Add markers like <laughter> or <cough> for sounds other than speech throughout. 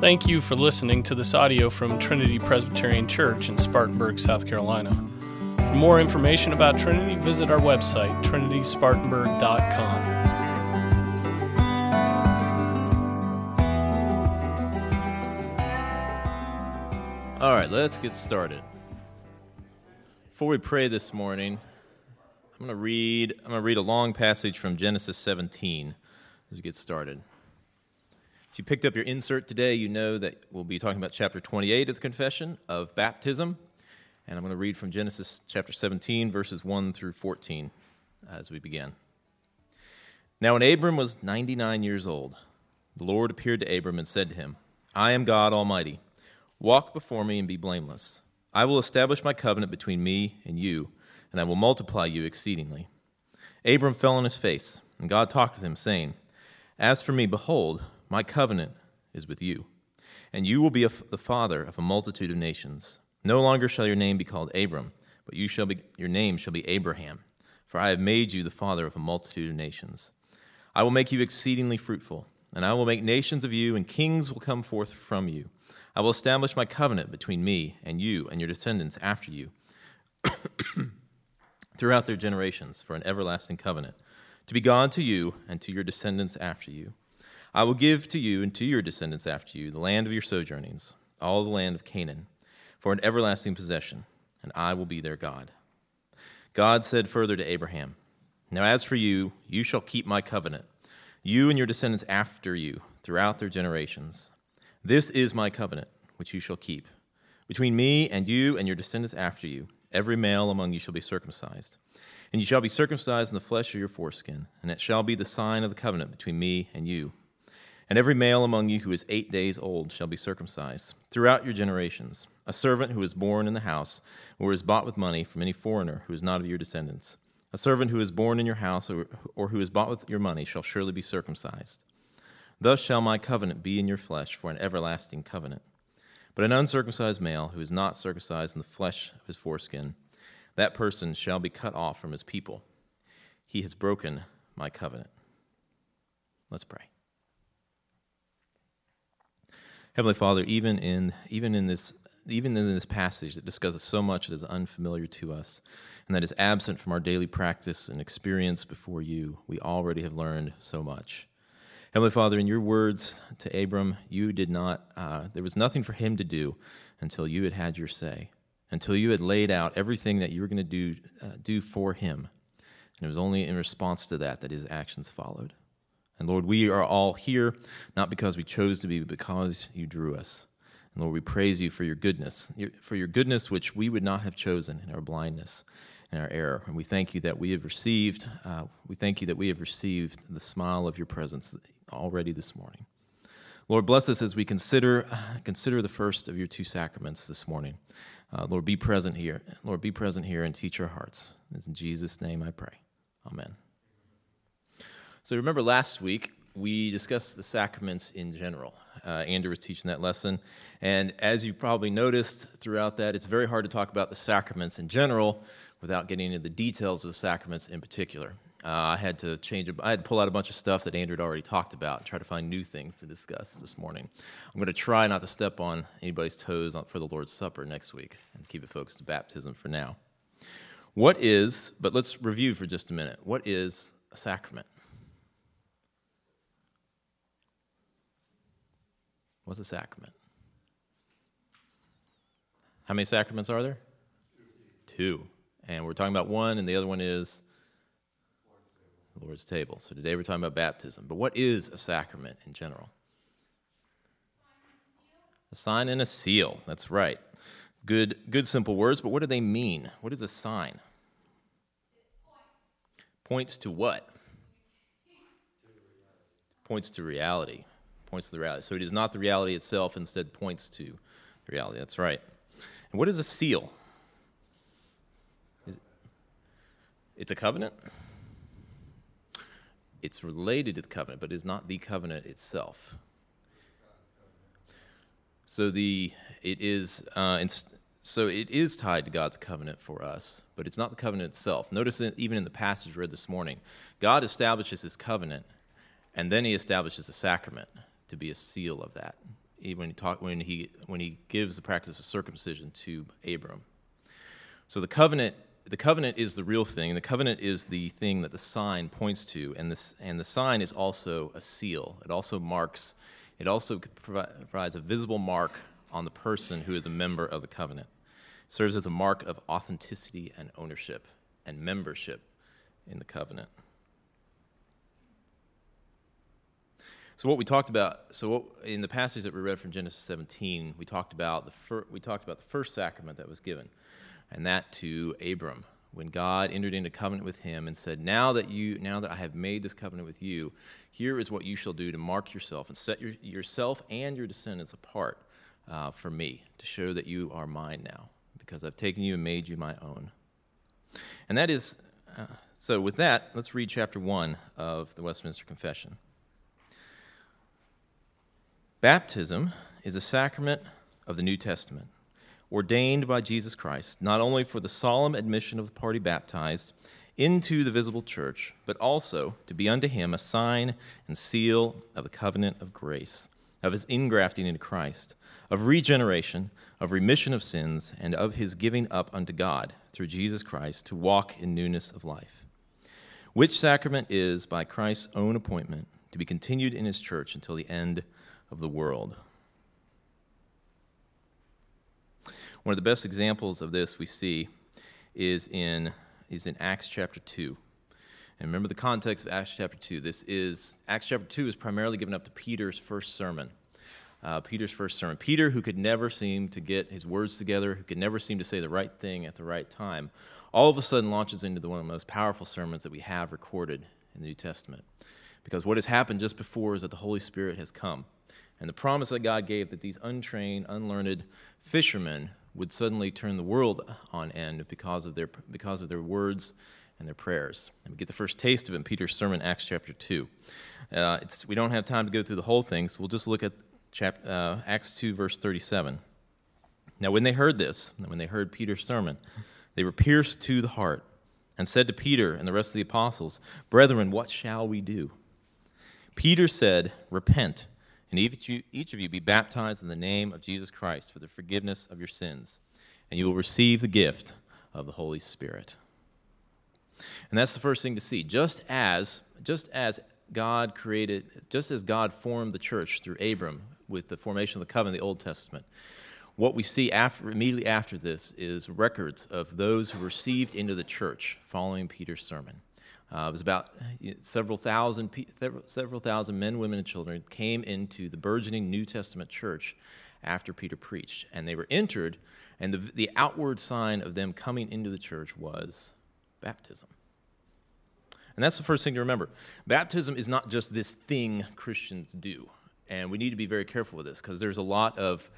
Thank you for listening to this audio from Trinity Presbyterian Church in Spartanburg, South Carolina. For more information about Trinity, visit our website, trinityspartanburg.com. All right, let's get started. Before we pray this morning, I'm going to read I'm going to read a long passage from Genesis 17 as we get started. If you picked up your insert today, you know that we'll be talking about chapter 28 of the Confession of Baptism. And I'm going to read from Genesis chapter 17, verses 1 through 14 as we begin. Now, when Abram was 99 years old, the Lord appeared to Abram and said to him, I am God Almighty. Walk before me and be blameless. I will establish my covenant between me and you, and I will multiply you exceedingly. Abram fell on his face, and God talked with him, saying, As for me, behold, my covenant is with you, and you will be the father of a multitude of nations. No longer shall your name be called Abram, but you shall be, your name shall be Abraham, for I have made you the father of a multitude of nations. I will make you exceedingly fruitful, and I will make nations of you, and kings will come forth from you. I will establish my covenant between me and you and your descendants after you <coughs> throughout their generations for an everlasting covenant, to be God to you and to your descendants after you I will give to you and to your descendants after you the land of your sojournings, all the land of Canaan, for an everlasting possession, and I will be their God. God said further to Abraham, Now as for you, you shall keep my covenant, you and your descendants after you, throughout their generations. This is my covenant, which you shall keep. Between me and you and your descendants after you, every male among you shall be circumcised. And you shall be circumcised in the flesh of your foreskin, and it shall be the sign of the covenant between me and you and every male among you who is eight days old shall be circumcised throughout your generations. A servant who is born in the house or is bought with money from any foreigner who is not of your descendants. A servant who is born in your house or, or who is bought with your money shall surely be circumcised. Thus shall my covenant be in your flesh for an everlasting covenant. But an uncircumcised male who is not circumcised in the flesh of his foreskin, that person shall be cut off from his people. He has broken my covenant. Let's pray. Heavenly Father, even in even in this even in this passage that discusses so much that is unfamiliar to us and that is absent from our daily practice and experience before you, we already have learned so much. Heavenly Father, in your words to Abram, you did not, uh, there was nothing for him to do until you had had your say, until you had laid out everything that you were going to do, uh, do for him. And it was only in response to that that his actions followed. And Lord, we are all here not because we chose to be, but because you drew us. And Lord, we praise you for your goodness, for your goodness which we would not have chosen in our blindness and our error. And we thank you that we have received, uh, we thank you that we have received the smile of your presence already this morning. Lord, bless us as we consider, consider the first of your two sacraments this morning. Uh, Lord, be present here. Lord, be present here and teach our hearts. It's in Jesus' name I pray. Amen. So remember last week we discussed the sacraments in general. Uh, Andrew was teaching that lesson, and as you probably noticed throughout that, it's very hard to talk about the sacraments in general without getting into the details of the sacraments in particular. Uh, I had to change. I had to pull out a bunch of stuff that Andrew had already talked about and try to find new things to discuss this morning. I'm going to try not to step on anybody's toes for the Lord's Supper next week and keep it focused to baptism for now. What is? But let's review for just a minute. What is a sacrament? What's a sacrament? How many sacraments are there? Two. And we're talking about one, and the other one is the Lord's table. So today we're talking about baptism. But what is a sacrament in general? A sign and a seal. That's right. Good, good simple words, but what do they mean? What is a sign? Points to what? Points to reality points to the reality. So it is not the reality itself, instead points to the reality. That's right. And what is a seal? Is it, it's a covenant. It's related to the covenant, but it is not the covenant itself. So the it is uh, so it is tied to God's covenant for us, but it's not the covenant itself. Notice even in the passage read this morning, God establishes His covenant, and then He establishes a sacrament to be a seal of that when he talk, when he when he gives the practice of circumcision to Abram. So the covenant the covenant is the real thing. The covenant is the thing that the sign points to, and this and the sign is also a seal. It also marks. It also provides a visible mark on the person who is a member of the covenant. It serves as a mark of authenticity and ownership and membership in the covenant. So what we talked about, so what, in the passage that we read from Genesis 17, we talked about the fir, we talked about the first sacrament that was given, and that to Abram when God entered into covenant with him and said, "Now that you, now that I have made this covenant with you, here is what you shall do to mark yourself and set your, yourself and your descendants apart uh, for me, to show that you are mine now, because I've taken you and made you my own." And that is, uh, so. With that, let's read chapter one of the Westminster Confession. Baptism is a sacrament of the New Testament, ordained by Jesus Christ, not only for the solemn admission of the party baptized into the visible church, but also to be unto him a sign and seal of the covenant of grace, of his ingrafting into Christ, of regeneration, of remission of sins, and of his giving up unto God through Jesus Christ to walk in newness of life. Which sacrament is, by Christ's own appointment, to be continued in his church until the end of the world. One of the best examples of this we see is in, is in Acts chapter 2. And remember the context of Acts chapter 2. This is, Acts chapter 2 is primarily given up to Peter's first sermon. Uh, Peter's first sermon. Peter, who could never seem to get his words together, who could never seem to say the right thing at the right time, all of a sudden launches into the, one of the most powerful sermons that we have recorded in the New Testament. Because what has happened just before is that the Holy Spirit has come and the promise that God gave that these untrained, unlearned fishermen would suddenly turn the world on end because of their, because of their words and their prayers. And we get the first taste of it in Peter's sermon, Acts chapter 2. Uh, we don't have time to go through the whole thing, so we'll just look at chap, uh, Acts 2, verse 37. Now, when they heard this, when they heard Peter's sermon, they were pierced to the heart and said to Peter and the rest of the apostles, Brethren, what shall we do? Peter said, Repent and each of you be baptized in the name of Jesus Christ for the forgiveness of your sins, and you will receive the gift of the Holy Spirit. And that's the first thing to see. Just as, just as God created, just as God formed the church through Abram with the formation of the covenant in the Old Testament, what we see after, immediately after this is records of those who received into the church following Peter's sermon. Uh, it was about several thousand, several thousand men, women, and children came into the burgeoning New Testament church after Peter preached, and they were entered, and the, the outward sign of them coming into the church was baptism. And that's the first thing to remember. Baptism is not just this thing Christians do, and we need to be very careful with this because there's a lot of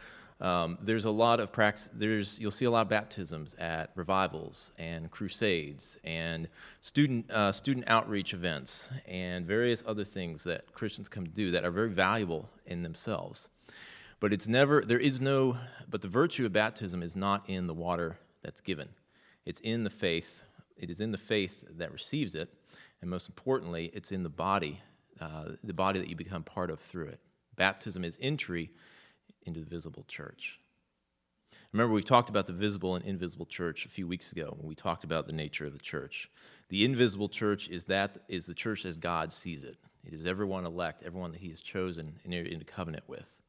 um, there's a lot of practice. There's you'll see a lot of baptisms at revivals and crusades and student uh, student outreach events and various other things that Christians come to do that are very valuable in themselves. But it's never there is no. But the virtue of baptism is not in the water that's given. It's in the faith. It is in the faith that receives it, and most importantly, it's in the body, uh, the body that you become part of through it. Baptism is entry into the visible church. Remember, we've talked about the visible and invisible church a few weeks ago when we talked about the nature of the church. The invisible church is that is the church as God sees it. It is everyone elect, everyone that He has chosen and into covenant with.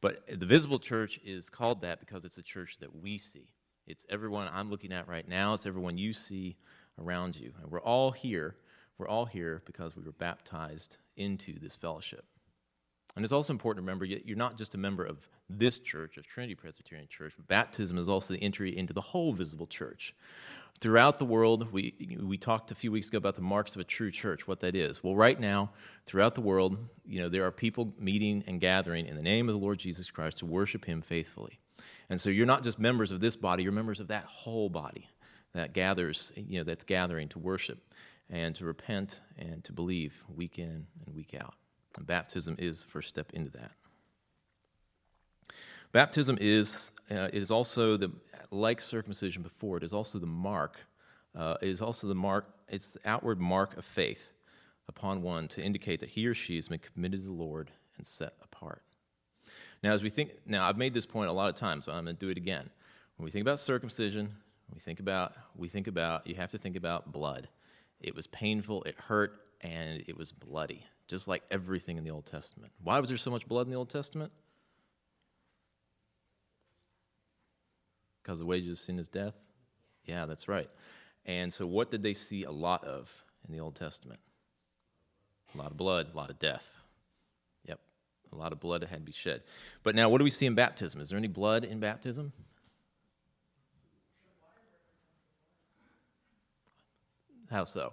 But the visible church is called that because it's a church that we see. It's everyone I'm looking at right now. It's everyone you see around you, and we're all here. We're all here because we were baptized into this fellowship. And it's also important to remember you're not just a member of this church, of Trinity Presbyterian Church, but baptism is also the entry into the whole visible church. Throughout the world, we, we talked a few weeks ago about the marks of a true church, what that is. Well, right now, throughout the world, you know, there are people meeting and gathering in the name of the Lord Jesus Christ to worship Him faithfully. And so you're not just members of this body, you're members of that whole body that gathers, you know, that's gathering to worship and to repent and to believe week in and week out. And baptism is the first step into that. Baptism is, uh, it is also the, like circumcision before, it is also the mark, uh, it is also the mark, it's the outward mark of faith upon one to indicate that he or she has been committed to the Lord and set apart. Now, as we think, now I've made this point a lot of times, so I'm going to do it again. When we think about circumcision, we think about, we think about, you have to think about blood. It was painful, it hurt, and it was bloody, just like everything in the Old Testament. Why was there so much blood in the Old Testament? Because the wages of sin is death? Yeah, that's right. And so, what did they see a lot of in the Old Testament? A lot of blood, a lot of death. Yep, a lot of blood had to be shed. But now, what do we see in baptism? Is there any blood in baptism? How so?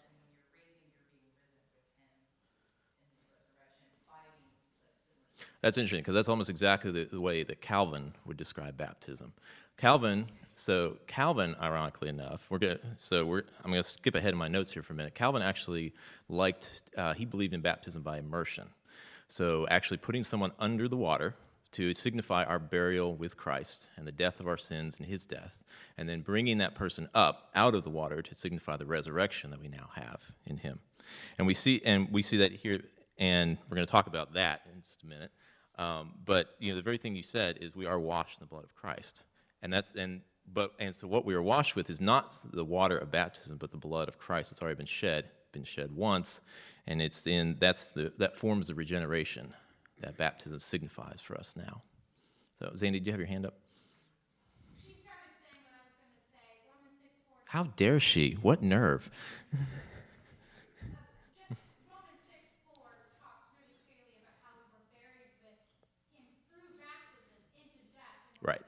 That's interesting because that's almost exactly the, the, way that Calvin would describe baptism. Calvin, so Calvin, ironically enough, we're gonna, so we're, I'm going to skip ahead in my notes here for a minute. Calvin actually liked, uh, he believed in baptism by immersion. So actually putting someone under the water to signify our burial with Christ and the death of our sins and his death, and then bringing that person up out of the water to signify the resurrection that we now have in him. And we see, and we see that here, and we're going to talk about that in just a minute. Um, but you know, the very thing you said is we are washed in the blood of Christ, and that's and but and so what we are washed with is not the water of baptism, but the blood of Christ. It's already been shed, been shed once, and it's in that's the that forms the regeneration that baptism signifies for us now. So, Zane, did you have your hand up? How dare she? What nerve? <laughs> right.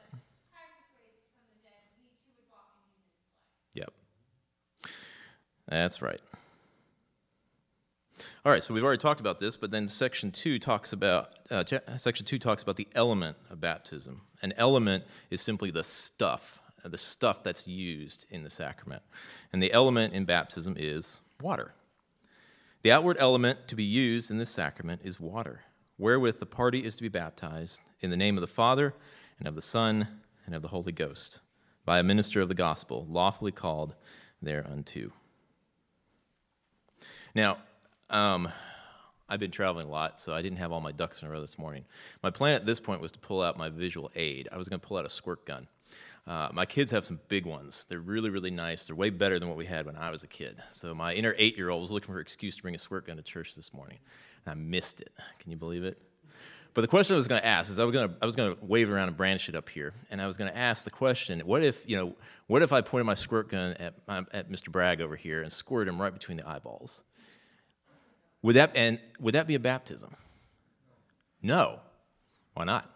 Yep. That's right. All right, so we've already talked about this, but then section two talks about uh, section two talks about the element of baptism. An element is simply the stuff, uh, the stuff that's used in the sacrament, and the element in baptism is water. The outward element to be used in this sacrament is water, wherewith the party is to be baptized in the name of the Father and of the Son and of the Holy Ghost, by a minister of the gospel, lawfully called thereunto. Now, um, I've been traveling a lot, so I didn't have all my ducks in a row this morning. My plan at this point was to pull out my visual aid. I was going to pull out a squirt gun. Uh, my kids have some big ones. They're really, really nice. They're way better than what we had when I was a kid. So my inner eight-year-old was looking for an excuse to bring a squirt gun to church this morning, and I missed it. Can you believe it? But the question I was going to ask is I was going to I was going to wave around and branch it up here, and I was going to ask the question: What if you know? What if I pointed my squirt gun at at Mr. Bragg over here and squirted him right between the eyeballs? Would that, and would that be a baptism? No. Why not?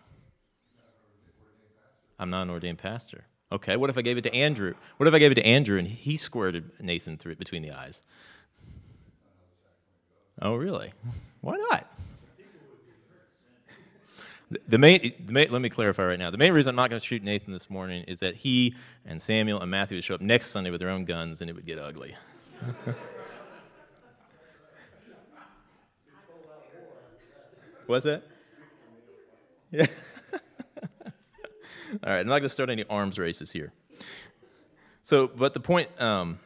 I'm not an ordained pastor. Okay, what if I gave it to Andrew? What if I gave it to Andrew and he squirted Nathan through between the eyes? Oh, really? Why not? The main, the main, let me clarify right now. The main reason I'm not going to shoot Nathan this morning is that he and Samuel and Matthew would show up next Sunday with their own guns and it would get ugly. <laughs> What's that? Yeah. <laughs> All right, I'm not going to start any arms races here. So, but the point, um,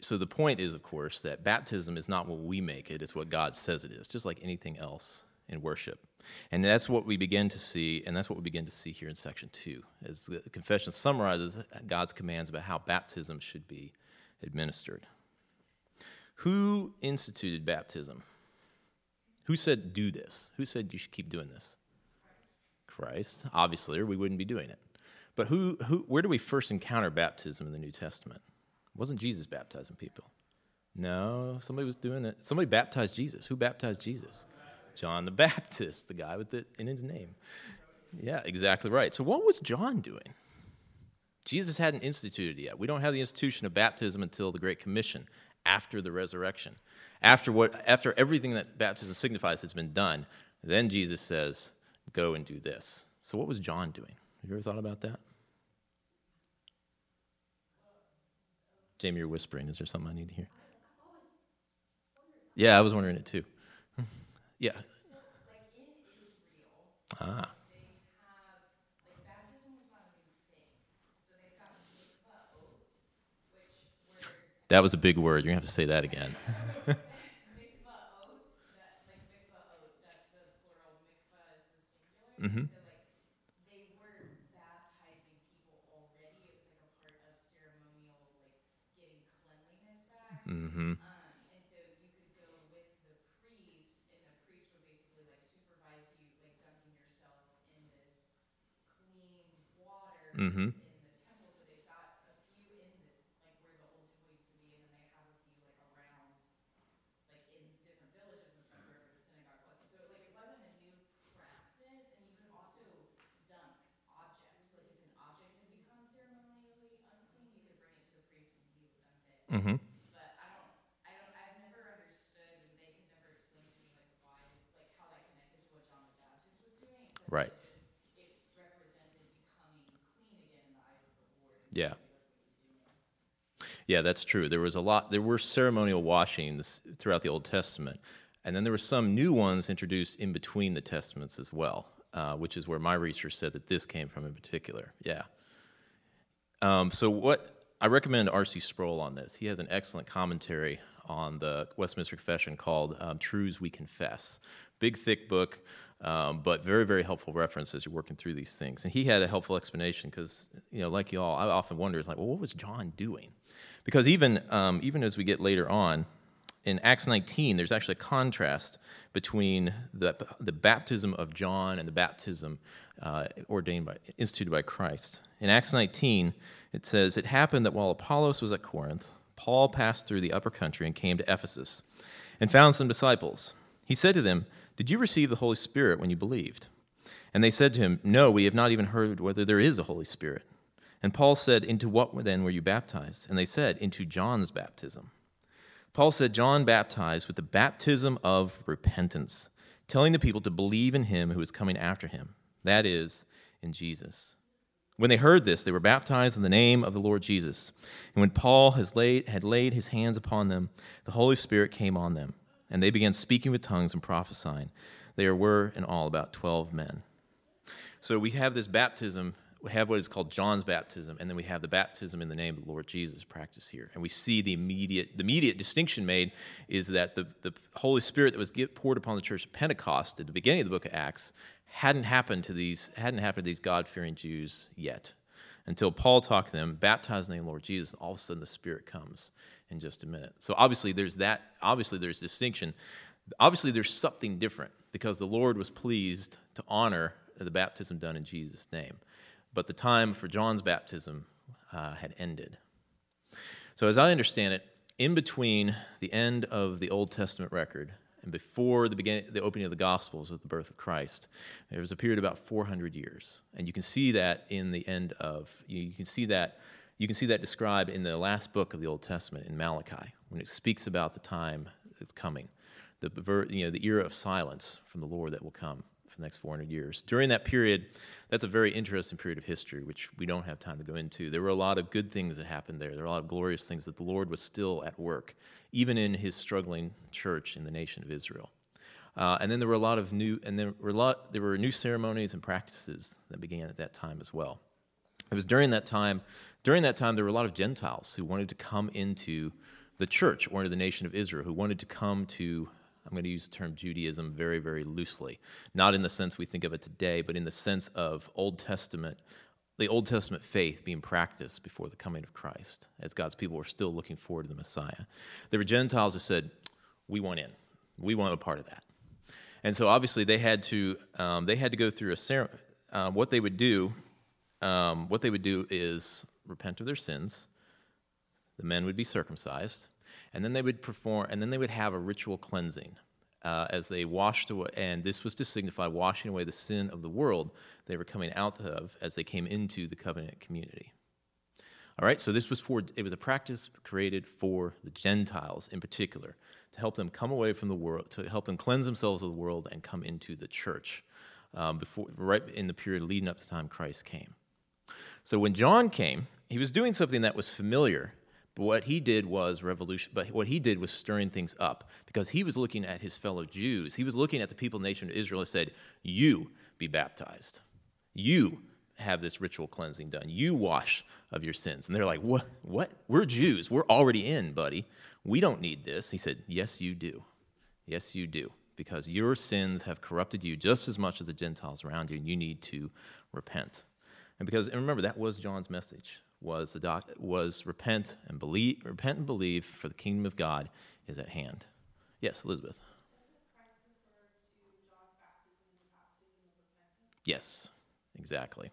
so the point is, of course, that baptism is not what we make it, it's what God says it is, just like anything else in worship. And that's what we begin to see, and that's what we begin to see here in section two, as the confession summarizes God's commands about how baptism should be administered. Who instituted baptism? Who said do this? Who said you should keep doing this? Christ, obviously, or we wouldn't be doing it. But who, who, where do we first encounter baptism in the New Testament? It wasn't Jesus baptizing people. No, somebody was doing it. Somebody baptized Jesus. Who baptized Jesus? John the <laughs> Baptist, the guy with it in his name. Yeah, exactly right. So, what was John doing? Jesus hadn't instituted it yet. We don't have the institution of baptism until the Great Commission after the resurrection. After, what, after everything that baptism signifies has been done, then Jesus says, Go and do this. So, what was John doing? Have you ever thought about that? Jamie, you're whispering. Is there something I need to hear? Yeah, I was wondering it too. <laughs> Yeah. Were That was a big word. You're going to have to say that again. mikvah oaths. <laughs> Mm-hmm. Mm-hmm. It Mm-hmm. but I don't, I don't, I've never understood, and they could never explain to me like why, like how that connected to what John the Baptist was doing. Right. It just, it represented becoming clean again in the eyes of the Lord. and Yeah. maybe that's what he's doing. Yeah, that's true. There was a lot. There were ceremonial washings throughout the Old Testament, and then there were some new ones introduced in between the testaments as well, uh, which is where my research said that this came from in particular. Yeah. Um, so what I recommend R.C. Sproul on this. He has an excellent commentary on the Westminster Confession called um, "Truths We Confess." Big, thick book, um, but very, very helpful reference as you're working through these things. And he had a helpful explanation because, you know, like you all, I often wonder, it's like, well, what was John doing? Because even um, even as we get later on, in Acts 19, there's actually a contrast between the, the baptism of John and the baptism uh, ordained by, instituted by Christ. In Acts 19, it says, It happened that while Apollos was at Corinth, Paul passed through the upper country and came to Ephesus and found some disciples. He said to them, Did you receive the Holy Spirit when you believed? And they said to him, No, we have not even heard whether there is a Holy Spirit. And Paul said, Into what then were you baptized? And they said, Into John's baptism. Paul said John baptized with the baptism of repentance, telling the people to believe in him who is coming after him, that is, in Jesus. When they heard this, they were baptized in the name of the Lord Jesus. And when Paul has laid, had laid his hands upon them, the Holy Spirit came on them, and they began speaking with tongues and prophesying. There were in all about 12 men. So we have this baptism, we have what is called John's baptism, and then we have the baptism in the name of the Lord Jesus practiced here. And we see the immediate, the immediate distinction made is that the, the Holy Spirit that was poured upon the church at Pentecost at the beginning of the book of Acts hadn't happened to these, hadn't happened to these God-fearing Jews yet. Until Paul talked to them, baptized in the name of the Lord Jesus, and all of a sudden the Spirit comes in just a minute. So obviously there's that, obviously there's distinction. Obviously there's something different because the Lord was pleased to honor the baptism done in Jesus' name. But the time for John's baptism uh, had ended. So, as I understand it, in between the end of the Old Testament record and before the beginning, the opening of the Gospels with the birth of Christ, there was a period of about 400 years, and you can see that in the end of you, you can see that you can see that described in the last book of the Old Testament in Malachi when it speaks about the time that's coming, the you know the era of silence from the Lord that will come for the next 400 years. During that period, that's a very interesting period of history, which we don't have time to go into. There were a lot of good things that happened there. There were a lot of glorious things that the Lord was still at work, even in his struggling church in the nation of Israel. Uh, and then there were a lot of new, and there were a lot, there were new ceremonies and practices that began at that time as well. It was during that time, during that time, there were a lot of Gentiles who wanted to come into the church or into the nation of Israel, who wanted to come to I'm going to use the term Judaism very, very loosely, not in the sense we think of it today, but in the sense of Old Testament, the Old Testament faith being practiced before the coming of Christ, as God's people were still looking forward to the Messiah. There were Gentiles who said, "We want in, we want a part of that," and so obviously they had to um, they had to go through a ceremony. Uh, what they would do, um, what they would do is repent of their sins. The men would be circumcised and then they would perform, and then they would have a ritual cleansing uh, as they washed away, and this was to signify washing away the sin of the world they were coming out of as they came into the covenant community. All right, so this was for, it was a practice created for the Gentiles in particular, to help them come away from the world, to help them cleanse themselves of the world and come into the church, um, before, right in the period leading up to the time Christ came. So when John came, he was doing something that was familiar But what he did was revolution. But what he did was stirring things up because he was looking at his fellow Jews. He was looking at the people nation of Israel and said, "You be baptized. You have this ritual cleansing done. You wash of your sins." And they're like, "What? What? We're Jews. We're already in, buddy. We don't need this." He said, "Yes, you do. Yes, you do." Because your sins have corrupted you just as much as the Gentiles around you, and you need to repent. And because, and remember, that was John's message was the doc, was repent and believe, repent and believe, for the kingdom of God is at hand. Yes, Elizabeth. Yes, exactly.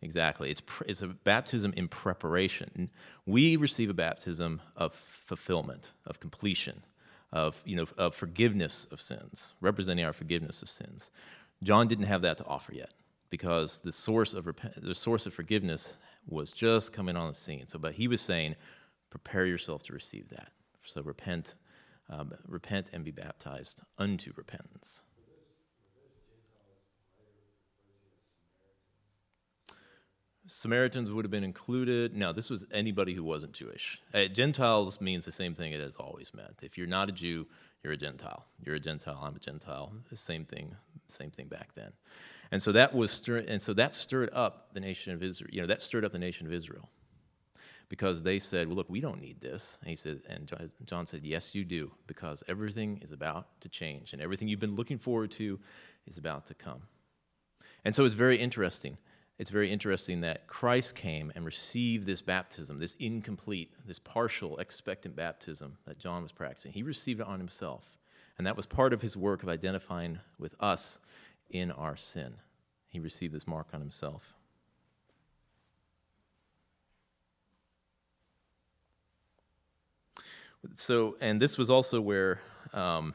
Exactly. It's, it's a baptism in preparation. We receive a baptism of fulfillment, of completion, of, you know, of forgiveness of sins, representing our forgiveness of sins. John didn't have that to offer yet because the source of, the source of forgiveness was just coming on the scene. So, but he was saying, prepare yourself to receive that. So repent, um, repent and be baptized unto repentance. Samaritans would have been included. No, this was anybody who wasn't Jewish. Uh, Gentiles means the same thing it has always meant. If you're not a Jew, you're a Gentile. You're a Gentile. I'm a Gentile. Same thing. Same thing back then. And so that was stir- and so that stirred up the nation of Israel. You know, that stirred up the nation of Israel because they said, "Well, look, we don't need this." And he said, and John said, "Yes, you do, because everything is about to change, and everything you've been looking forward to is about to come." And so it's very interesting it's very interesting that Christ came and received this baptism, this incomplete, this partial expectant baptism that John was practicing. He received it on himself. And that was part of his work of identifying with us in our sin. He received this mark on himself. So, and this was also where, um,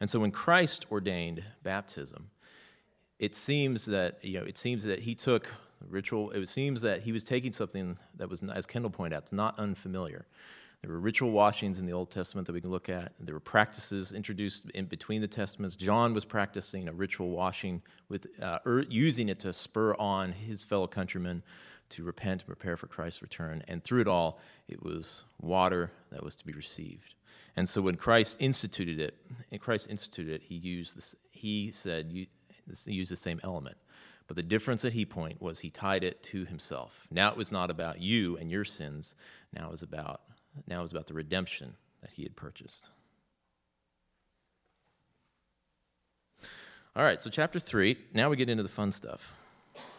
and so when Christ ordained baptism, it seems that you know it seems that he took ritual. It seems that he was taking something that was, as Kendall pointed out, not unfamiliar. There were ritual washings in the Old Testament that we can look at. There were practices introduced in between the testaments. John was practicing a ritual washing with uh, er, using it to spur on his fellow countrymen to repent and prepare for Christ's return. And through it all, it was water that was to be received. And so when Christ instituted it, and Christ instituted it, he used this. He said, use the same element. But the difference at He Point was he tied it to himself. Now it was not about you and your sins. Now it was about now it was about the redemption that he had purchased. All right, so chapter 3, now we get into the fun stuff.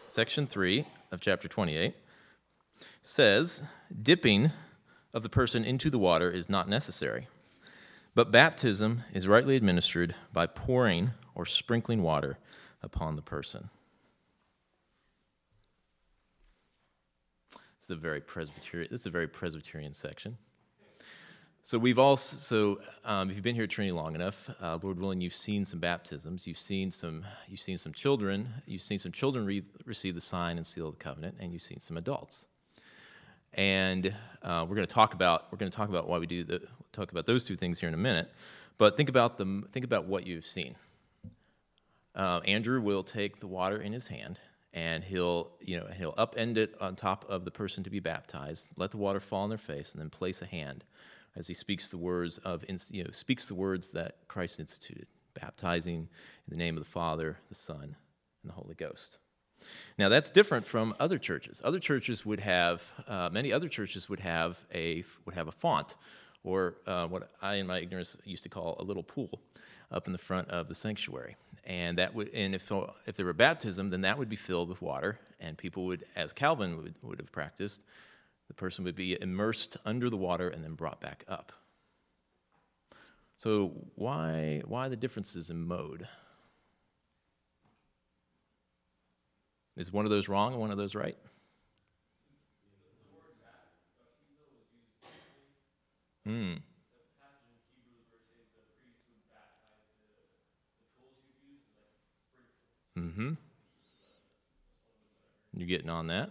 Section 3 of chapter 28 says, Dipping of the person into the water is not necessary, but baptism is rightly administered by pouring or sprinkling water upon the person. This is a very Presbyterian. This is a very Presbyterian section. So we've also, so um, if you've been here at Trinity long enough, uh, Lord willing, you've seen some baptisms, you've seen some, you've seen some children, you've seen some children re- receive the sign and seal of the covenant, and you've seen some adults. And uh, we're going to talk about we're going to talk about why we do the talk about those two things here in a minute. But think about them. Think about what you've seen uh, Andrew will take the water in his hand and he'll, you know, he'll upend it on top of the person to be baptized, let the water fall on their face, and then place a hand as he speaks the words of, you know, speaks the words that Christ instituted, baptizing in the name of the Father, the Son, and the Holy Ghost. Now that's different from other churches. Other churches would have, uh, many other churches would have a would have a font, or uh, what I, in my ignorance, used to call a little pool, up in the front of the sanctuary and that would and if if there were baptism then that would be filled with water and people would as calvin would, would have practiced the person would be immersed under the water and then brought back up so why why the differences in mode is one of those wrong and one of those right hmm Mm-hmm. You getting on that?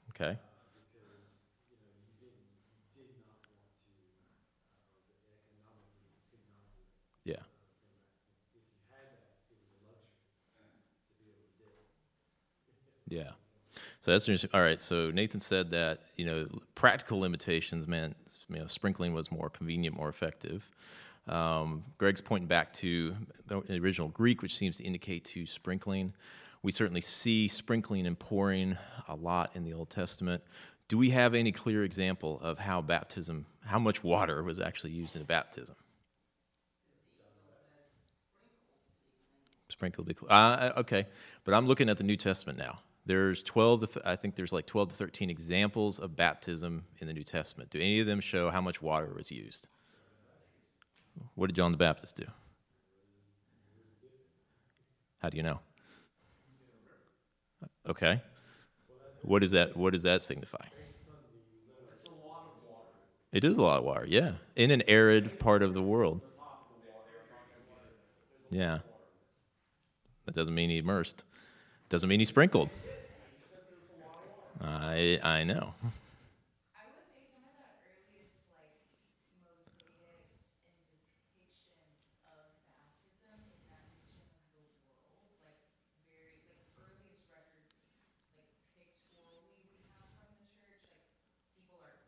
Okay. Yeah. Yeah. So that's interesting. All right. So Nathan said that you know practical limitations meant you know sprinkling was more convenient, more effective. Um, Greg's pointing back to the original Greek, which seems to indicate to sprinkling. We certainly see sprinkling and pouring a lot in the Old Testament. Do we have any clear example of how baptism, how much water was actually used in a baptism? Sprinkle be cl- uh, okay, but I'm looking at the New Testament now. There's 12 to I think there's like 12 to 13 examples of baptism in the New Testament. Do any of them show how much water was used? What did John the Baptist do? How do you know? Okay. What does that what does that signify? It is a lot of water, yeah. In an arid part of the world. Yeah. That doesn't mean he immersed. Doesn't mean he sprinkled. I I know. <laughs> I would say some of the earliest like mosaics and depictions of baptism in that region of the world, like very like earliest records, like pictorially we have from the church, like people are in the water.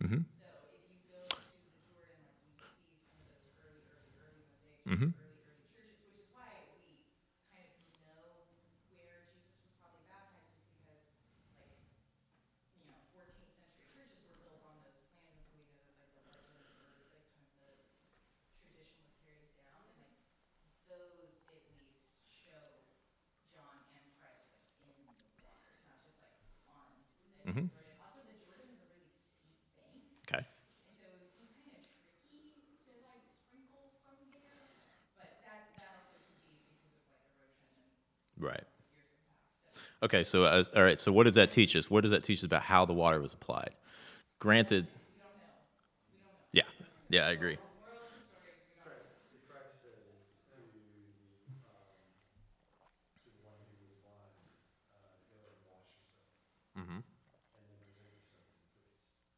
Mhm. So if you go to the Jordan, like you see some of those early, early, early mosaics from Mhm. early, early churches, which is why we kind of know where Jesus was probably baptized, is because like you know, 14th century churches were built on those lands, and so we know that like the legend or like kind of the tradition was carried down, and like those at least show John and Christ like in the water, not just like on the Mhm. Jordan. Also, the Jordan is a really steep bank, Okay. and so it would be kind of tricky to like sprinkle from there, but that that also could be because of like erosion and Right. years have passed. So. Okay, so uh, all right, so what does that teach us? What does that teach us about how the water was applied? Granted, yeah, yeah, I agree. Mm-hmm.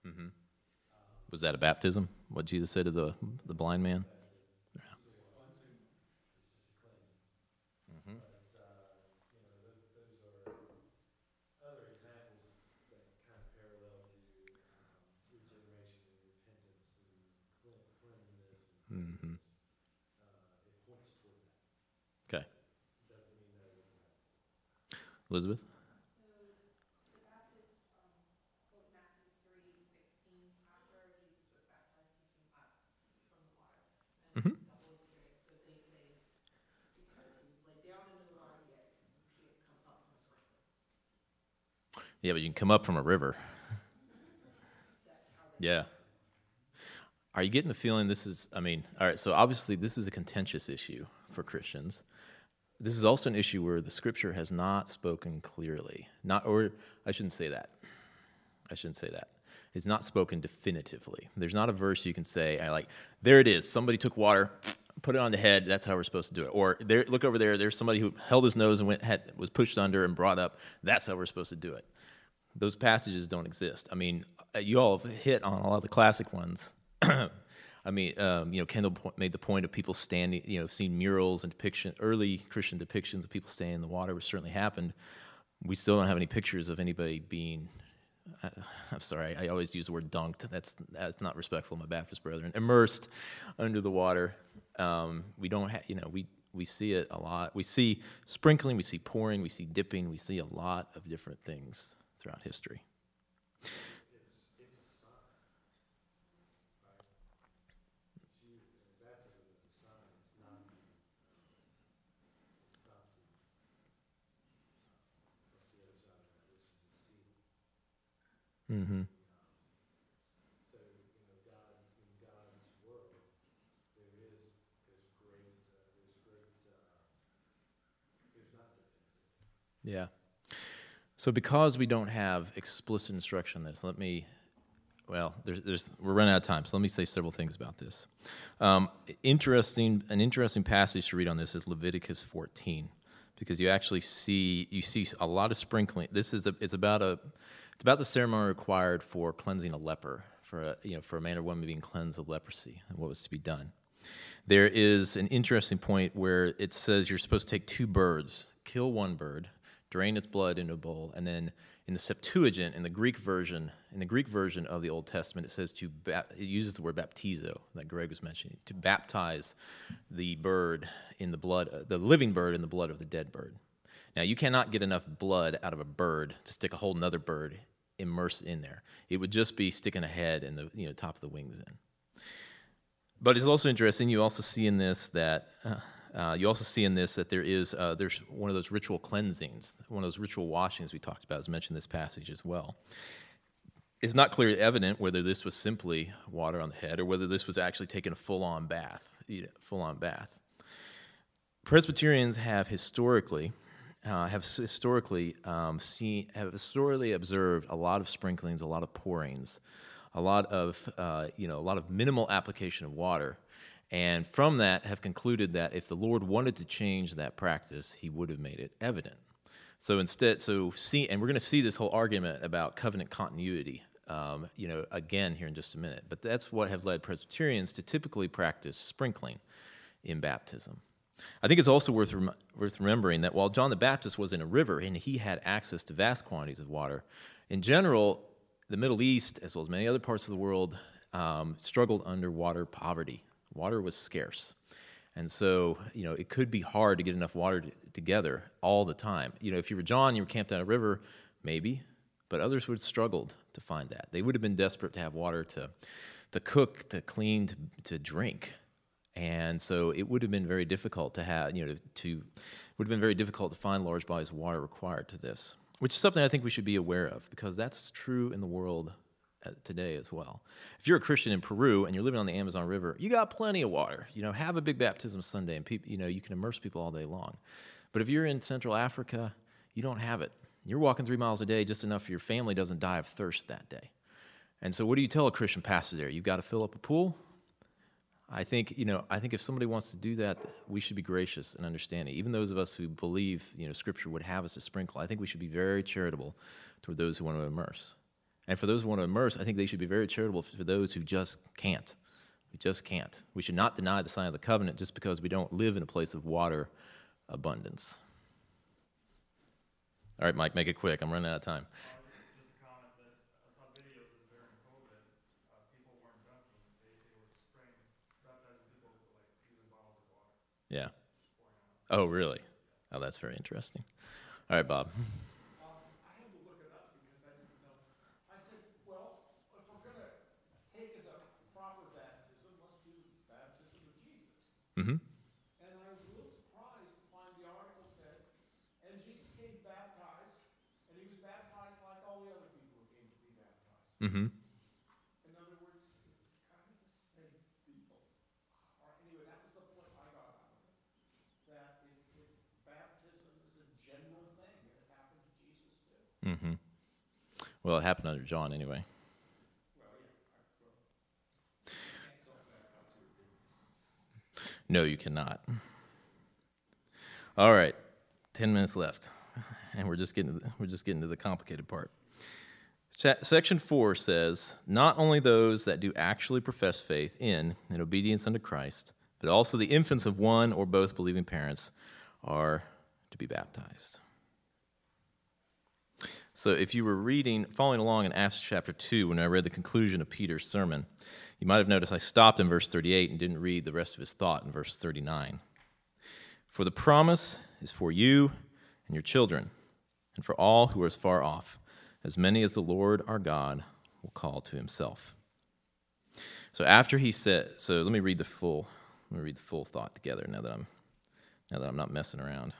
Mm-hmm. Was that a baptism? What Jesus said to the the blind man? But, uh, you know, those, those are other examples that kind of parallel to, um, regeneration and repentance and clean- cleanliness and Mm-hmm. uh, it points toward that. Okay, Doesn't mean that it wasn't happening. Elizabeth. So the Baptist, um, quote Matthew three sixteen, after Jesus was baptized, he came up from the water. Mhm. And the Holy Spirit, so they say, because he was laid down in the water, yet he can't come up and sprinkle. Mm-hmm. Yeah, but you can come up from a river. Yeah. Are you getting the feeling this is, I mean, all right, so obviously this is a contentious issue for Christians. This is also an issue where the scripture has not spoken clearly. Not, or I shouldn't say that. I shouldn't say that. It's not spoken definitively. There's not a verse you can say, I like, there it is. Somebody took water, put it on the head. That's how we're supposed to do it. Or there, look over there. There's somebody who held his nose and went, had, was pushed under and brought up. That's how we're supposed to do it those passages don't exist. I mean, uh, you all have hit on a lot of the classic ones. <clears throat> I mean, um, you know, Kendall made the point of people standing, you know, seeing murals and depiction, early Christian depictions of people standing in the water, which certainly happened. We still don't have any pictures of anybody being. Uh, I'm sorry, I always use the word dunked. That's that's not respectful, my Baptist brethren. Immersed under the water. Um, we don't have, you know, we we see it a lot. We see sprinkling, we see pouring, we see dipping, we see a lot of different things throughout history. It's you, baptism is a sign, it's not the, it's not the, what's the other side of that, which is the seal. Mm-hmm. So, you know, God, in God's world, there is, there's great, uh, there's great, uh, there's not definitive. Yeah. So because we don't have explicit instruction on this, let me, well, there's, there's, we're running out of time, so let me say several things about this. Um, interesting, an interesting passage to read on this is Leviticus 14, because you actually see you see a lot of sprinkling. This is a, it's about a it's about the ceremony required for cleansing a leper for a, you know for a man or woman being cleansed of leprosy and what was to be done. There is an interesting point where it says you're supposed to take two birds, kill one bird, drain its blood into a bowl, and then in the Septuagint, in the Greek version, in the Greek version of the Old Testament, it says to it uses the word baptizo that Greg was mentioning to baptize the bird in the blood, the living bird in the blood of the dead bird. Now you cannot get enough blood out of a bird to stick a whole another bird immersed in there. It would just be sticking a head and the you know top of the wings in. But it's also interesting. You also see in this that uh, uh, you also see in this that there is uh, there's one of those ritual cleansings, one of those ritual washings we talked about, is mentioned in this passage as well. It's not clearly evident whether this was simply water on the head or whether this was actually taking a full-on bath, full-on bath. Presbyterians have historically uh, have historically um, seen have historically observed a lot of sprinklings, a lot of pourings, a lot of uh, you know a lot of minimal application of water and from that have concluded that if the Lord wanted to change that practice, he would have made it evident. So instead, so see, and we're going to see this whole argument about covenant continuity, um, you know, again here in just a minute. But that's what have led Presbyterians to typically practice sprinkling in baptism. I think it's also worth, rem- worth remembering that while John the Baptist was in a river and he had access to vast quantities of water, in general, the Middle East, as well as many other parts of the world, um, struggled under water poverty. Water was scarce. And so, you know, it could be hard to get enough water together all the time. You know, if you were John, you were camped on a river, maybe, but others would have struggled to find that. They would have been desperate to have water to, to cook, to clean, to, to drink. And so it would have been very difficult to have, you know, to, would have been very difficult to find large bodies of water required to this, which is something I think we should be aware of because that's true in the world uh, today as well. If you're a Christian in Peru and you're living on the Amazon River, you got plenty of water. You know, have a big baptism Sunday, and people, you know, you can immerse people all day long. But if you're in Central Africa, you don't have it. You're walking three miles a day just enough your family doesn't die of thirst that day. And so, what do you tell a Christian pastor there? You've got to fill up a pool. I think you know. I think if somebody wants to do that, we should be gracious and understanding. Even those of us who believe, you know, Scripture would have us to sprinkle. I think we should be very charitable toward those who want to immerse. And for those who want to immerse, I think they should be very charitable for those who just can't. We just can't. We should not deny the sign of the covenant just because we don't live in a place of water abundance. All right, Mike, make it quick. I'm running out of time. Just a comment that I saw videos of during COVID, uh, people weren't dunking, they, they were spraying, baptizing people with like using bottles of water. Yeah. Oh, really? Oh, that's very interesting. All right, Bob. <laughs> Um, I had to look it up because I didn't know. I said, well, if we're gonna take as a proper baptism, let's do baptism of Jesus. Mm-hmm. And I was a little surprised to find the article said, and Jesus came baptized, and he was baptized like all the other people who came to be baptized. Mm-hmm. In other words, it's kind of the same people. Or anyway, that was the point I got out of it. That it, it, baptism is a general thing, and it happened to Jesus too. Mm-hmm. Well, it happened under John anyway. No, you cannot. All right, ten minutes left, <laughs> and we're just getting to the, we're just getting to the complicated part. Section four says, "Not only those that do actually profess faith in and obedience unto Christ, but also the infants of one or both believing parents are to be baptized." So, if you were reading, following along in Acts chapter 2, when I read the conclusion of Peter's sermon, you might have noticed I stopped in verse 38 and didn't read the rest of his thought in verse 39. For the promise is for you and your children, and for all who are as far off, as many as the Lord our God will call to himself. So after he said, so let me read the full, let me read the full thought together now that I'm now that I'm not messing around.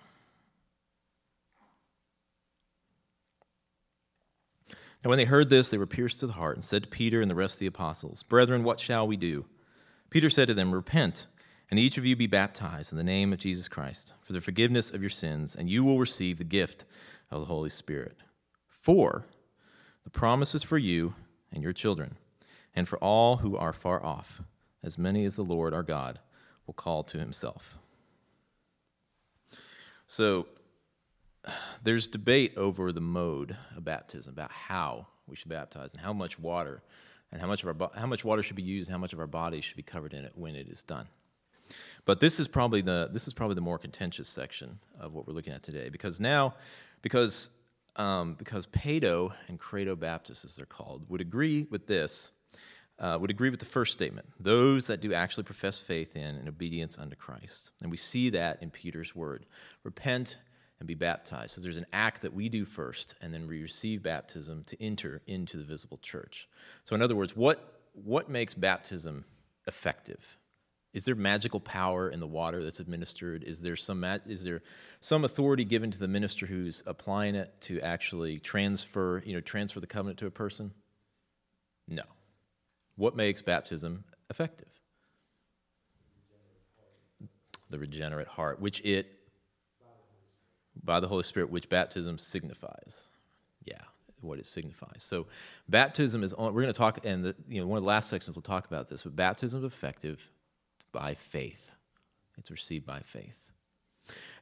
And when they heard this, they were pierced to the heart and said to Peter and the rest of the apostles, Brethren, what shall we do? Peter said to them, Repent, and each of you be baptized in the name of Jesus Christ for the forgiveness of your sins, and you will receive the gift of the Holy Spirit. For the promise is for you and your children, and for all who are far off, as many as the Lord our God will call to himself. So, there's debate over the mode of baptism, about how we should baptize and how much water, and how much of our how much water should be used, and how much of our body should be covered in it when it is done. But this is probably the this is probably the more contentious section of what we're looking at today, because now, because um, because Paedo and Credo Baptists, as they're called, would agree with this, uh, would agree with the first statement: those that do actually profess faith in and obedience unto Christ, and we see that in Peter's word: repent and be baptized. So there's an act that we do first, and then we receive baptism to enter into the visible church. So in other words, what what makes baptism effective? Is there magical power in the water that's administered? Is there some is there some authority given to the minister who's applying it to actually transfer, you know, transfer the covenant to a person? No. What makes baptism effective? The regenerate heart, which it by the Holy Spirit, which baptism signifies. Yeah, what it signifies. So, baptism is. On, we're going to talk, and the, you know, one of the last sections we'll talk about this. But baptism is effective by faith. It's received by faith.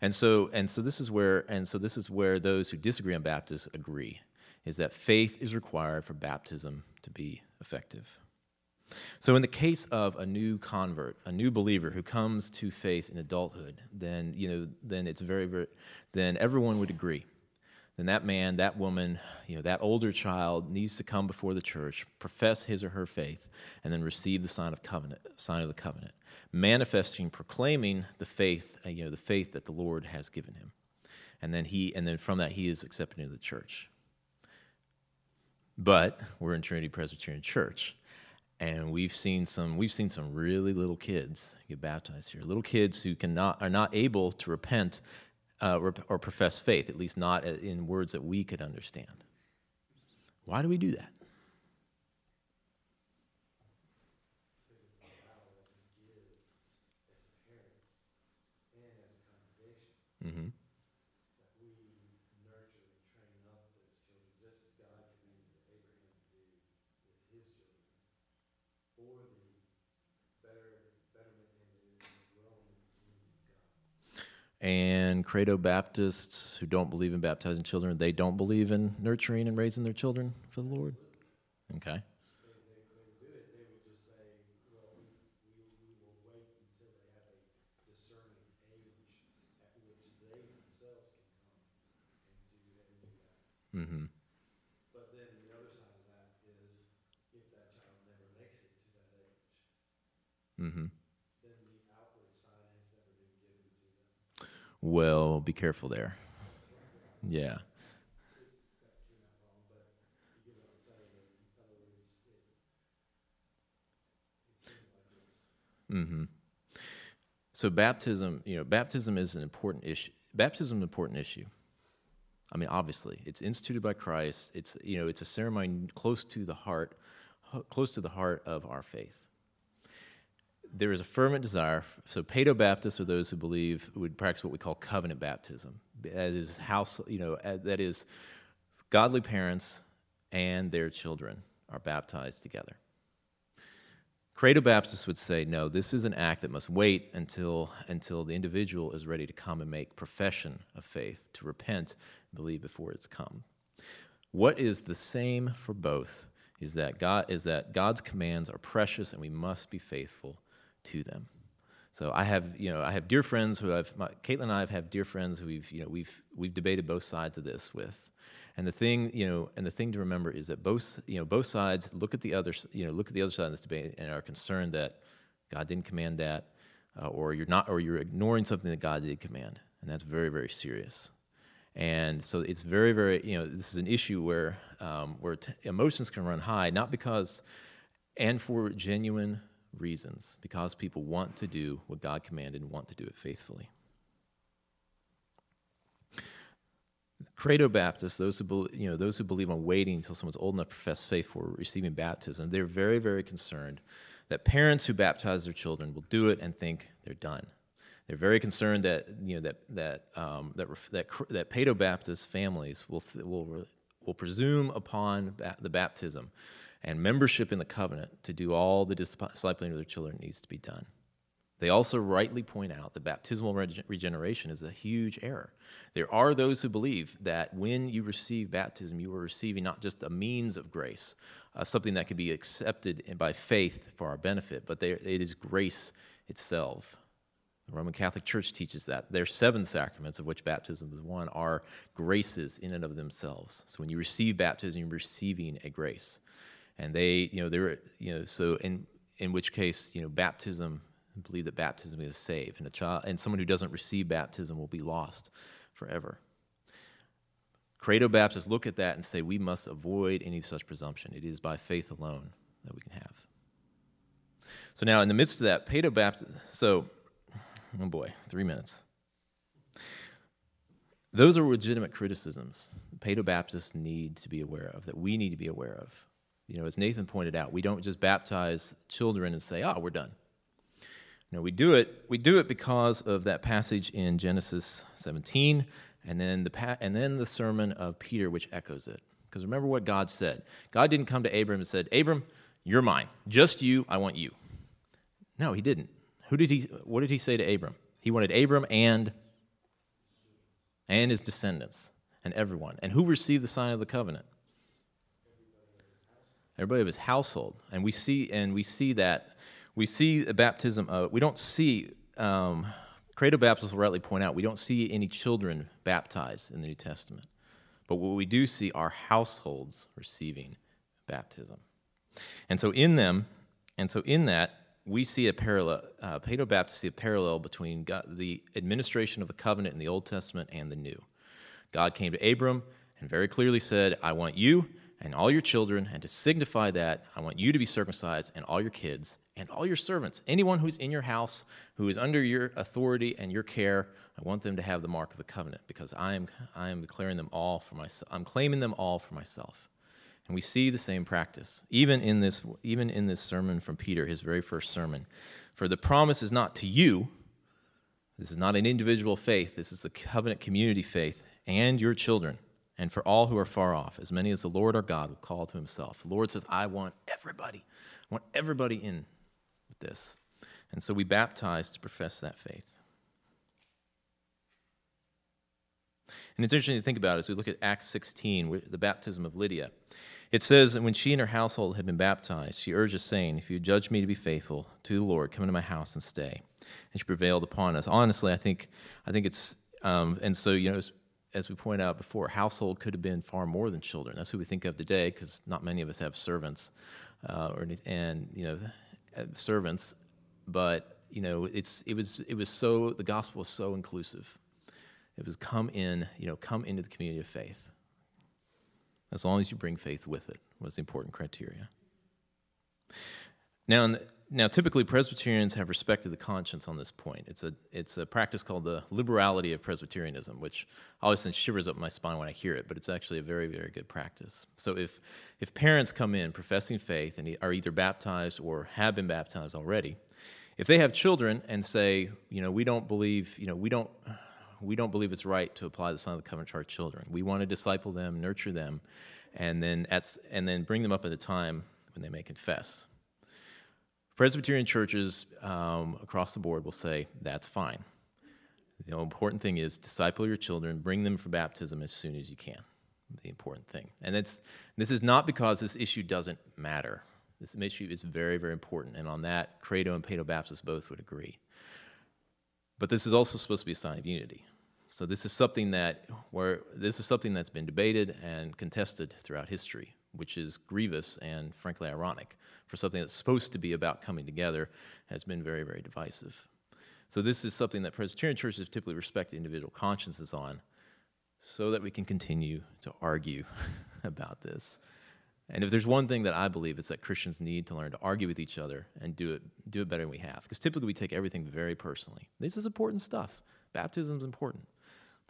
And so, and so this is where, and so this is where those who disagree on Baptists agree, is that faith is required for baptism to be effective. So, in the case of a new convert, a new believer who comes to faith in adulthood, then you know, then it's very, very, then everyone would agree. Then that man, that woman, you know, that older child needs to come before the church, profess his or her faith, and then receive the sign of covenant, sign of the covenant, manifesting, proclaiming the faith, uh, you know, the faith that the Lord has given him, and then he, and then from that he is accepted into the church. But we're in Trinity Presbyterian Church and we've seen some we've seen some really little kids get baptized here. Little kids who cannot are not able to repent uh, or, or profess faith at least not in words that we could understand. Why do we do that? Mm-hmm. that we nurture and train up those children, just as God commanded Abraham to do with his children, for the better, betterment and the growing of the kingdom of God. And credo baptists who don't believe in baptizing children they don't believe in nurturing and raising their children for the lord okay mm-hmm. But then the other side of that is, if that child never makes it to that age, Mm-hmm. then the outward sign has never been given to them. Well be careful there yeah Mm-hmm. So baptism, you know, baptism is an important issue. Baptism is an important issue. I mean, obviously, it's instituted by Christ. It's you know, it's a ceremony close to the heart, close to the heart of our faith. There is a fervent desire. So, Paedo Baptists are those who believe would practice what we call covenant baptism. That is house, you know, uh, that is godly parents and their children are baptized together. Credo Baptists would say, no, this is an act that must wait until, until the individual is ready to come and make profession of faith, to repent and believe before it's come. What is the same for both is that, God, is that God's commands are precious and we must be faithful to them. So I have, you know, I have dear friends who I've, my, Caitlin and I have had dear friends who we've, you know, we've, we've debated both sides of this with. And the thing, you know, and the thing to remember is that both, you know, both sides look at the other, you know, look at the other side of this debate and are concerned that God didn't command that, uh, or you're not, or you're ignoring something that God did command, and that's very, very serious. And so it's very, very, you know, this is an issue where um, where t- emotions can run high, not because, and for genuine reasons, because people want to do what God commanded and want to do it faithfully. Credo Baptists, those who bel you know those who believe on waiting until someone's old enough to profess faith for receiving baptism, they're very very concerned that parents who baptize their children will do it and think they're done. They're very concerned that you know that that um, that that that Paedo Baptist families will will will presume upon the baptism and membership in the covenant to do all the discipling of their children needs to be done. They also rightly point out that baptismal reg- regeneration is a huge error. There are those who believe that when you receive baptism, you are receiving not just a means of grace, uh, something that can be accepted by faith for our benefit, but they, it is grace itself. The Roman Catholic Church teaches that. There are seven sacraments, of which baptism is one, are graces in and of themselves. So when you receive baptism, you're receiving a grace. And they, you know, they're, you know, so in, in which case, you know, baptism, believe that baptism is save. And a child, and someone who doesn't receive baptism will be lost forever. Credo Baptists look at that and say we must avoid any such presumption. It is by faith alone that we can have. So now, in the midst of that, Paedo Baptist, so Oh boy, three minutes. Those are legitimate criticisms Paedo Baptists need to be aware of, that we need to be aware of. You know, as Nathan pointed out, we don't just baptize children and say, oh, we're done. No, we do it. We do it because of that passage in Genesis 17, and then the pa- and then the sermon of Peter, which echoes it. Because remember what God said. God didn't come to Abram and said, "Abram, you're mine. Just you. I want you." No, He didn't. Who did he? What did he say to Abram? He wanted Abram and and his descendants and everyone. And who received the sign of the covenant? Everybody of his household. And we see and we see that we see a baptism. Of, we don't see. Um, Credo Baptists will rightly point out we don't see any children baptized in the New Testament, but what we do see are households receiving baptism. And so in them, and so in that, we see a parallel, uh, Paedo Baptists see a parallel between God, the administration of the covenant in the Old Testament and the New. God came to Abram and very clearly said, I want you and all your children, and to signify that, I want you to be circumcised and all your kids and all your servants. Anyone who's in your house, who is under your authority and your care, I want them to have the mark of the covenant because I am, I am declaring them all for myself. I'm claiming them all for myself. And we see the same practice, even in this, even in this sermon from Peter, his very first sermon. For the promise is not to you, this is not an individual faith, this is a covenant community faith, and your children, and for all who are far off, as many as the Lord our God will call to himself. The Lord says, I want everybody, I want everybody in with this. And so we baptize to profess that faith. And it's interesting to think about as we look at Acts 16, the baptism of Lydia. It says that when she and her household had been baptized, she urged us, saying, If you judge me to be faithful to the Lord, come into my house and stay. And she prevailed upon us. Honestly, I think, I think it's, um, and so, you know, as, we pointed out before, household could have been far more than children. That's who we think of today, because not many of us have servants, uh, or and you know, servants. But you know, it's it was it was so the gospel was so inclusive. It was come in, you know, come into the community of faith as long as you bring faith with it, was the important criteria. Now, now, typically Presbyterians have respected the conscience on this point. It's a, it's a practice called the liberality of Presbyterianism, which always sends shivers up my spine when I hear it, but it's actually a very, very good practice. So if, if parents come in professing faith and are either baptized or have been baptized already, if they have children and say, you know, we don't believe, you know, we don't, we don't believe it's right to apply the sign of the covenant to our children. We want to disciple them, nurture them, and then, at, and then bring them up at a time when they may confess. Presbyterian churches um, across the board will say that's fine. The important thing is disciple your children, bring them for baptism as soon as you can. The important thing. And it's, this is not because this issue doesn't matter. This issue is very, very important. And on that, Credo and Paedo Baptists both would agree. But this is also supposed to be a sign of unity. So this is something that where this is something that's been debated and contested throughout history, which is grievous and frankly ironic for something that's supposed to be about coming together has been very very divisive. So this is something that Presbyterian churches typically respect individual consciences on, so that we can continue to argue <laughs> about this. And if there's one thing that I believe, it's that Christians need to learn to argue with each other and do it do it better than we have. Because typically we take everything very personally. This is important stuff. Baptism is important.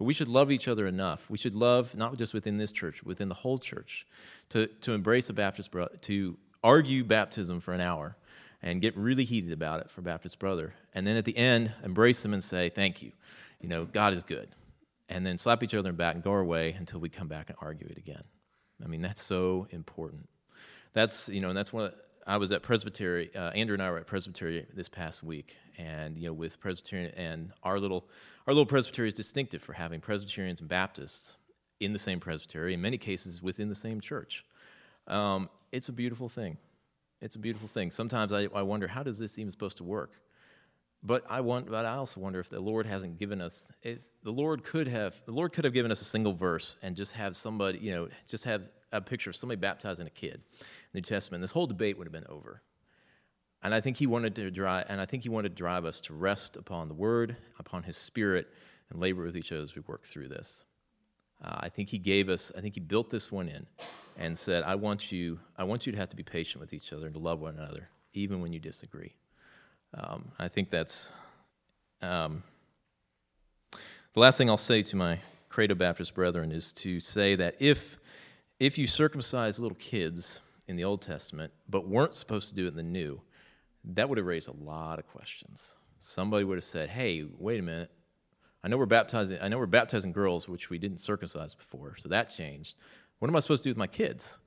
But we should love each other enough. We should love not just within this church, within the whole church, to, to embrace a Baptist brother, to argue baptism for an hour and get really heated about it for Baptist brother. And then at the end, embrace them and say, Thank you. You know, God is good. And then slap each other in the back and go our way until we come back and argue it again. I mean, that's so important. That's, you know, and that's of, I was at Presbytery. Uh, Andrew and I were at Presbytery this past week, and you know, with Presbyterian and our little our little presbytery is distinctive for having Presbyterians and Baptists in the same presbytery. In many cases, within the same church. Um, it's a beautiful thing. It's a beautiful thing. Sometimes I, I wonder how does this even supposed to work. But I want, but I also wonder if the Lord hasn't given us. If the Lord could have, the Lord could have given us a single verse and just have somebody, you know, just have a picture of somebody baptizing a kid in the New Testament. This whole debate would have been over. And I think he wanted to drive, and I think he wanted to drive us to rest upon the Word, upon His Spirit, and labor with each other as we work through this. Uh, I think he gave us. I think he built this one in, and said, "I want you. I want you to have to be patient with each other and to love one another, even when you disagree." Um, I think that's um, the last thing I'll say to my Credo Baptist brethren is to say that if if you circumcise little kids in the Old Testament but weren't supposed to do it in the New, that would have raised a lot of questions. Somebody would have said, "Hey, wait a minute. I know we're baptizing. I know we're baptizing girls, which we didn't circumcise before, so that changed. What am I supposed to do with my kids?"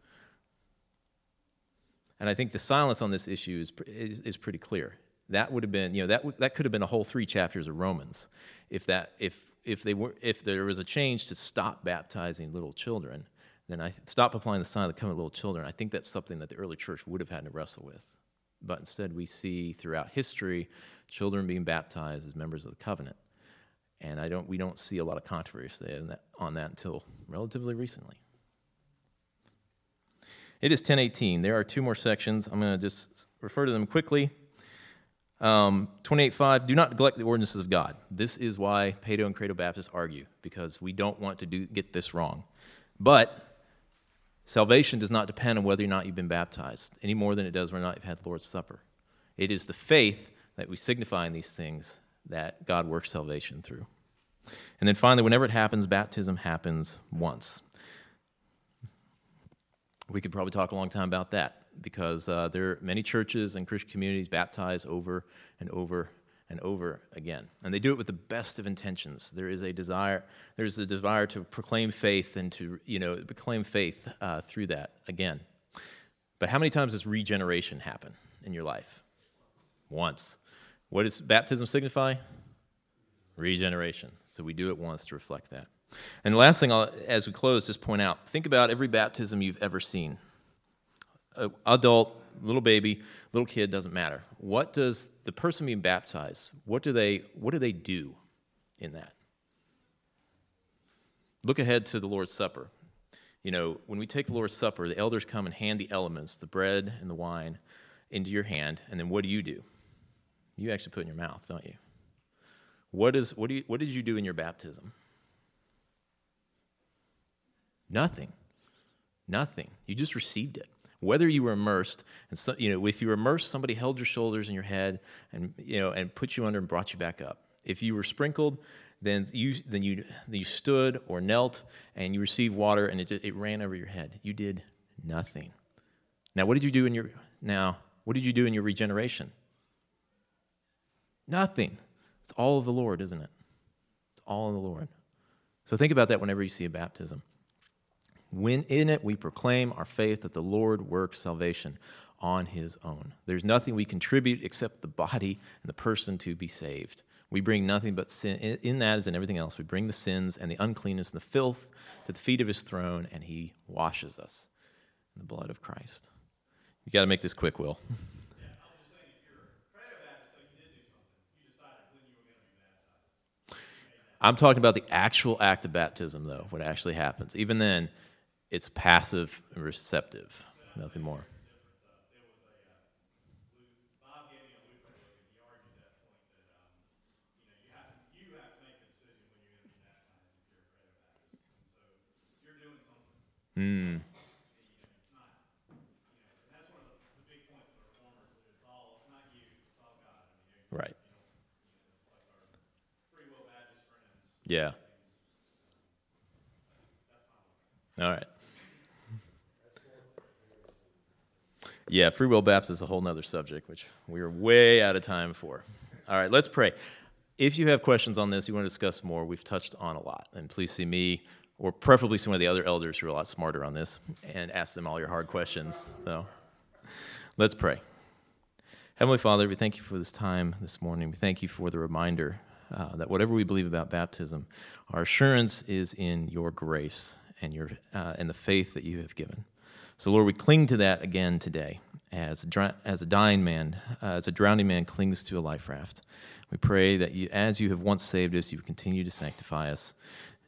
And I think the silence on this issue is, is, is pretty clear that would have been you know that that could have been a whole three chapters of Romans if that if if they were if there was a change to stop baptizing little children then I stop applying the sign of the covenant little children I think that's something that the early church would have had to wrestle with but instead we see throughout history children being baptized as members of the covenant. And I don't we don't see a lot of controversy on that, on that until relatively recently. It is 1018 there are two more sections. I'm going to just refer to them quickly. Um, 28.5, do not neglect the ordinances of God. This is why Paedo and Credo Baptists argue, because we don't want to do, get this wrong. But salvation does not depend on whether or not you've been baptized, any more than it does whether or not you've had the Lord's Supper. It is the faith that we signify in these things that God works salvation through. And then finally, whenever it happens, baptism happens once. We could probably talk a long time about that because uh, there are many churches and Christian communities baptize over and over and over again. And they do it with the best of intentions. There is a desire, there's a desire to proclaim faith and to, you know, proclaim faith uh, through that again. But how many times does regeneration happen in your life? Once. What does baptism signify? Regeneration. So we do it once to reflect that. And the last thing, I'll, as we close, just point out think about every baptism you've ever seen adult, little baby, little kid, doesn't matter. What does the person being baptized, what do they, what do they do in that? Look ahead to the Lord's Supper. You know, when we take the Lord's Supper, the elders come and hand the elements, the bread and the wine, into your hand, and then what do you do? You actually put in your mouth, don't you? What, is, what, do you, what did you do in your baptism? Nothing. Nothing. You just received it whether you were immersed and so, you know if you were immersed somebody held your shoulders and your head and you know and put you under and brought you back up. If you were sprinkled then you then you then you stood or knelt and you received water and it just, it ran over your head. You did nothing. Now what did you do in your now what did you do in your regeneration? Nothing. It's all of the lord isn't it? It's all of the lord. So think about that whenever you see a baptism when in it we proclaim our faith that the Lord works salvation on his own. There's nothing we contribute except the body and the person to be saved. We bring nothing but sin. In that, as in everything else, we bring the sins and the uncleanness and the filth to the feet of his throne, and he washes us in the blood of Christ. You got to make this quick, Will. <laughs> I'm talking about the actual act of baptism, though, what actually happens. Even then, it's passive and receptive, nothing more. Mm. Right. Yeah. All right. Yeah, free will baptism is a whole nother subject, which we are way out of time for. All right, let's pray. If you have questions on this, you want to discuss more, we've touched on a lot. And please see me, or preferably some of the other elders who are a lot smarter on this, and ask them all your hard questions. So Let's pray. Heavenly Father, we thank you for this time this morning. We thank you for the reminder uh, that whatever we believe about baptism, our assurance is in your grace and your uh, and the faith that you have given. So, Lord, we cling to that again today, as a, as a dying man, uh, as a drowning man clings to a life raft. We pray that you, as you have once saved us, you continue to sanctify us,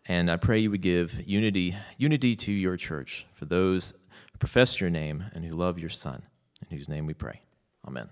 and I pray you would give unity unity to your church for those who profess your name and who love your Son, in whose name we pray. Amen.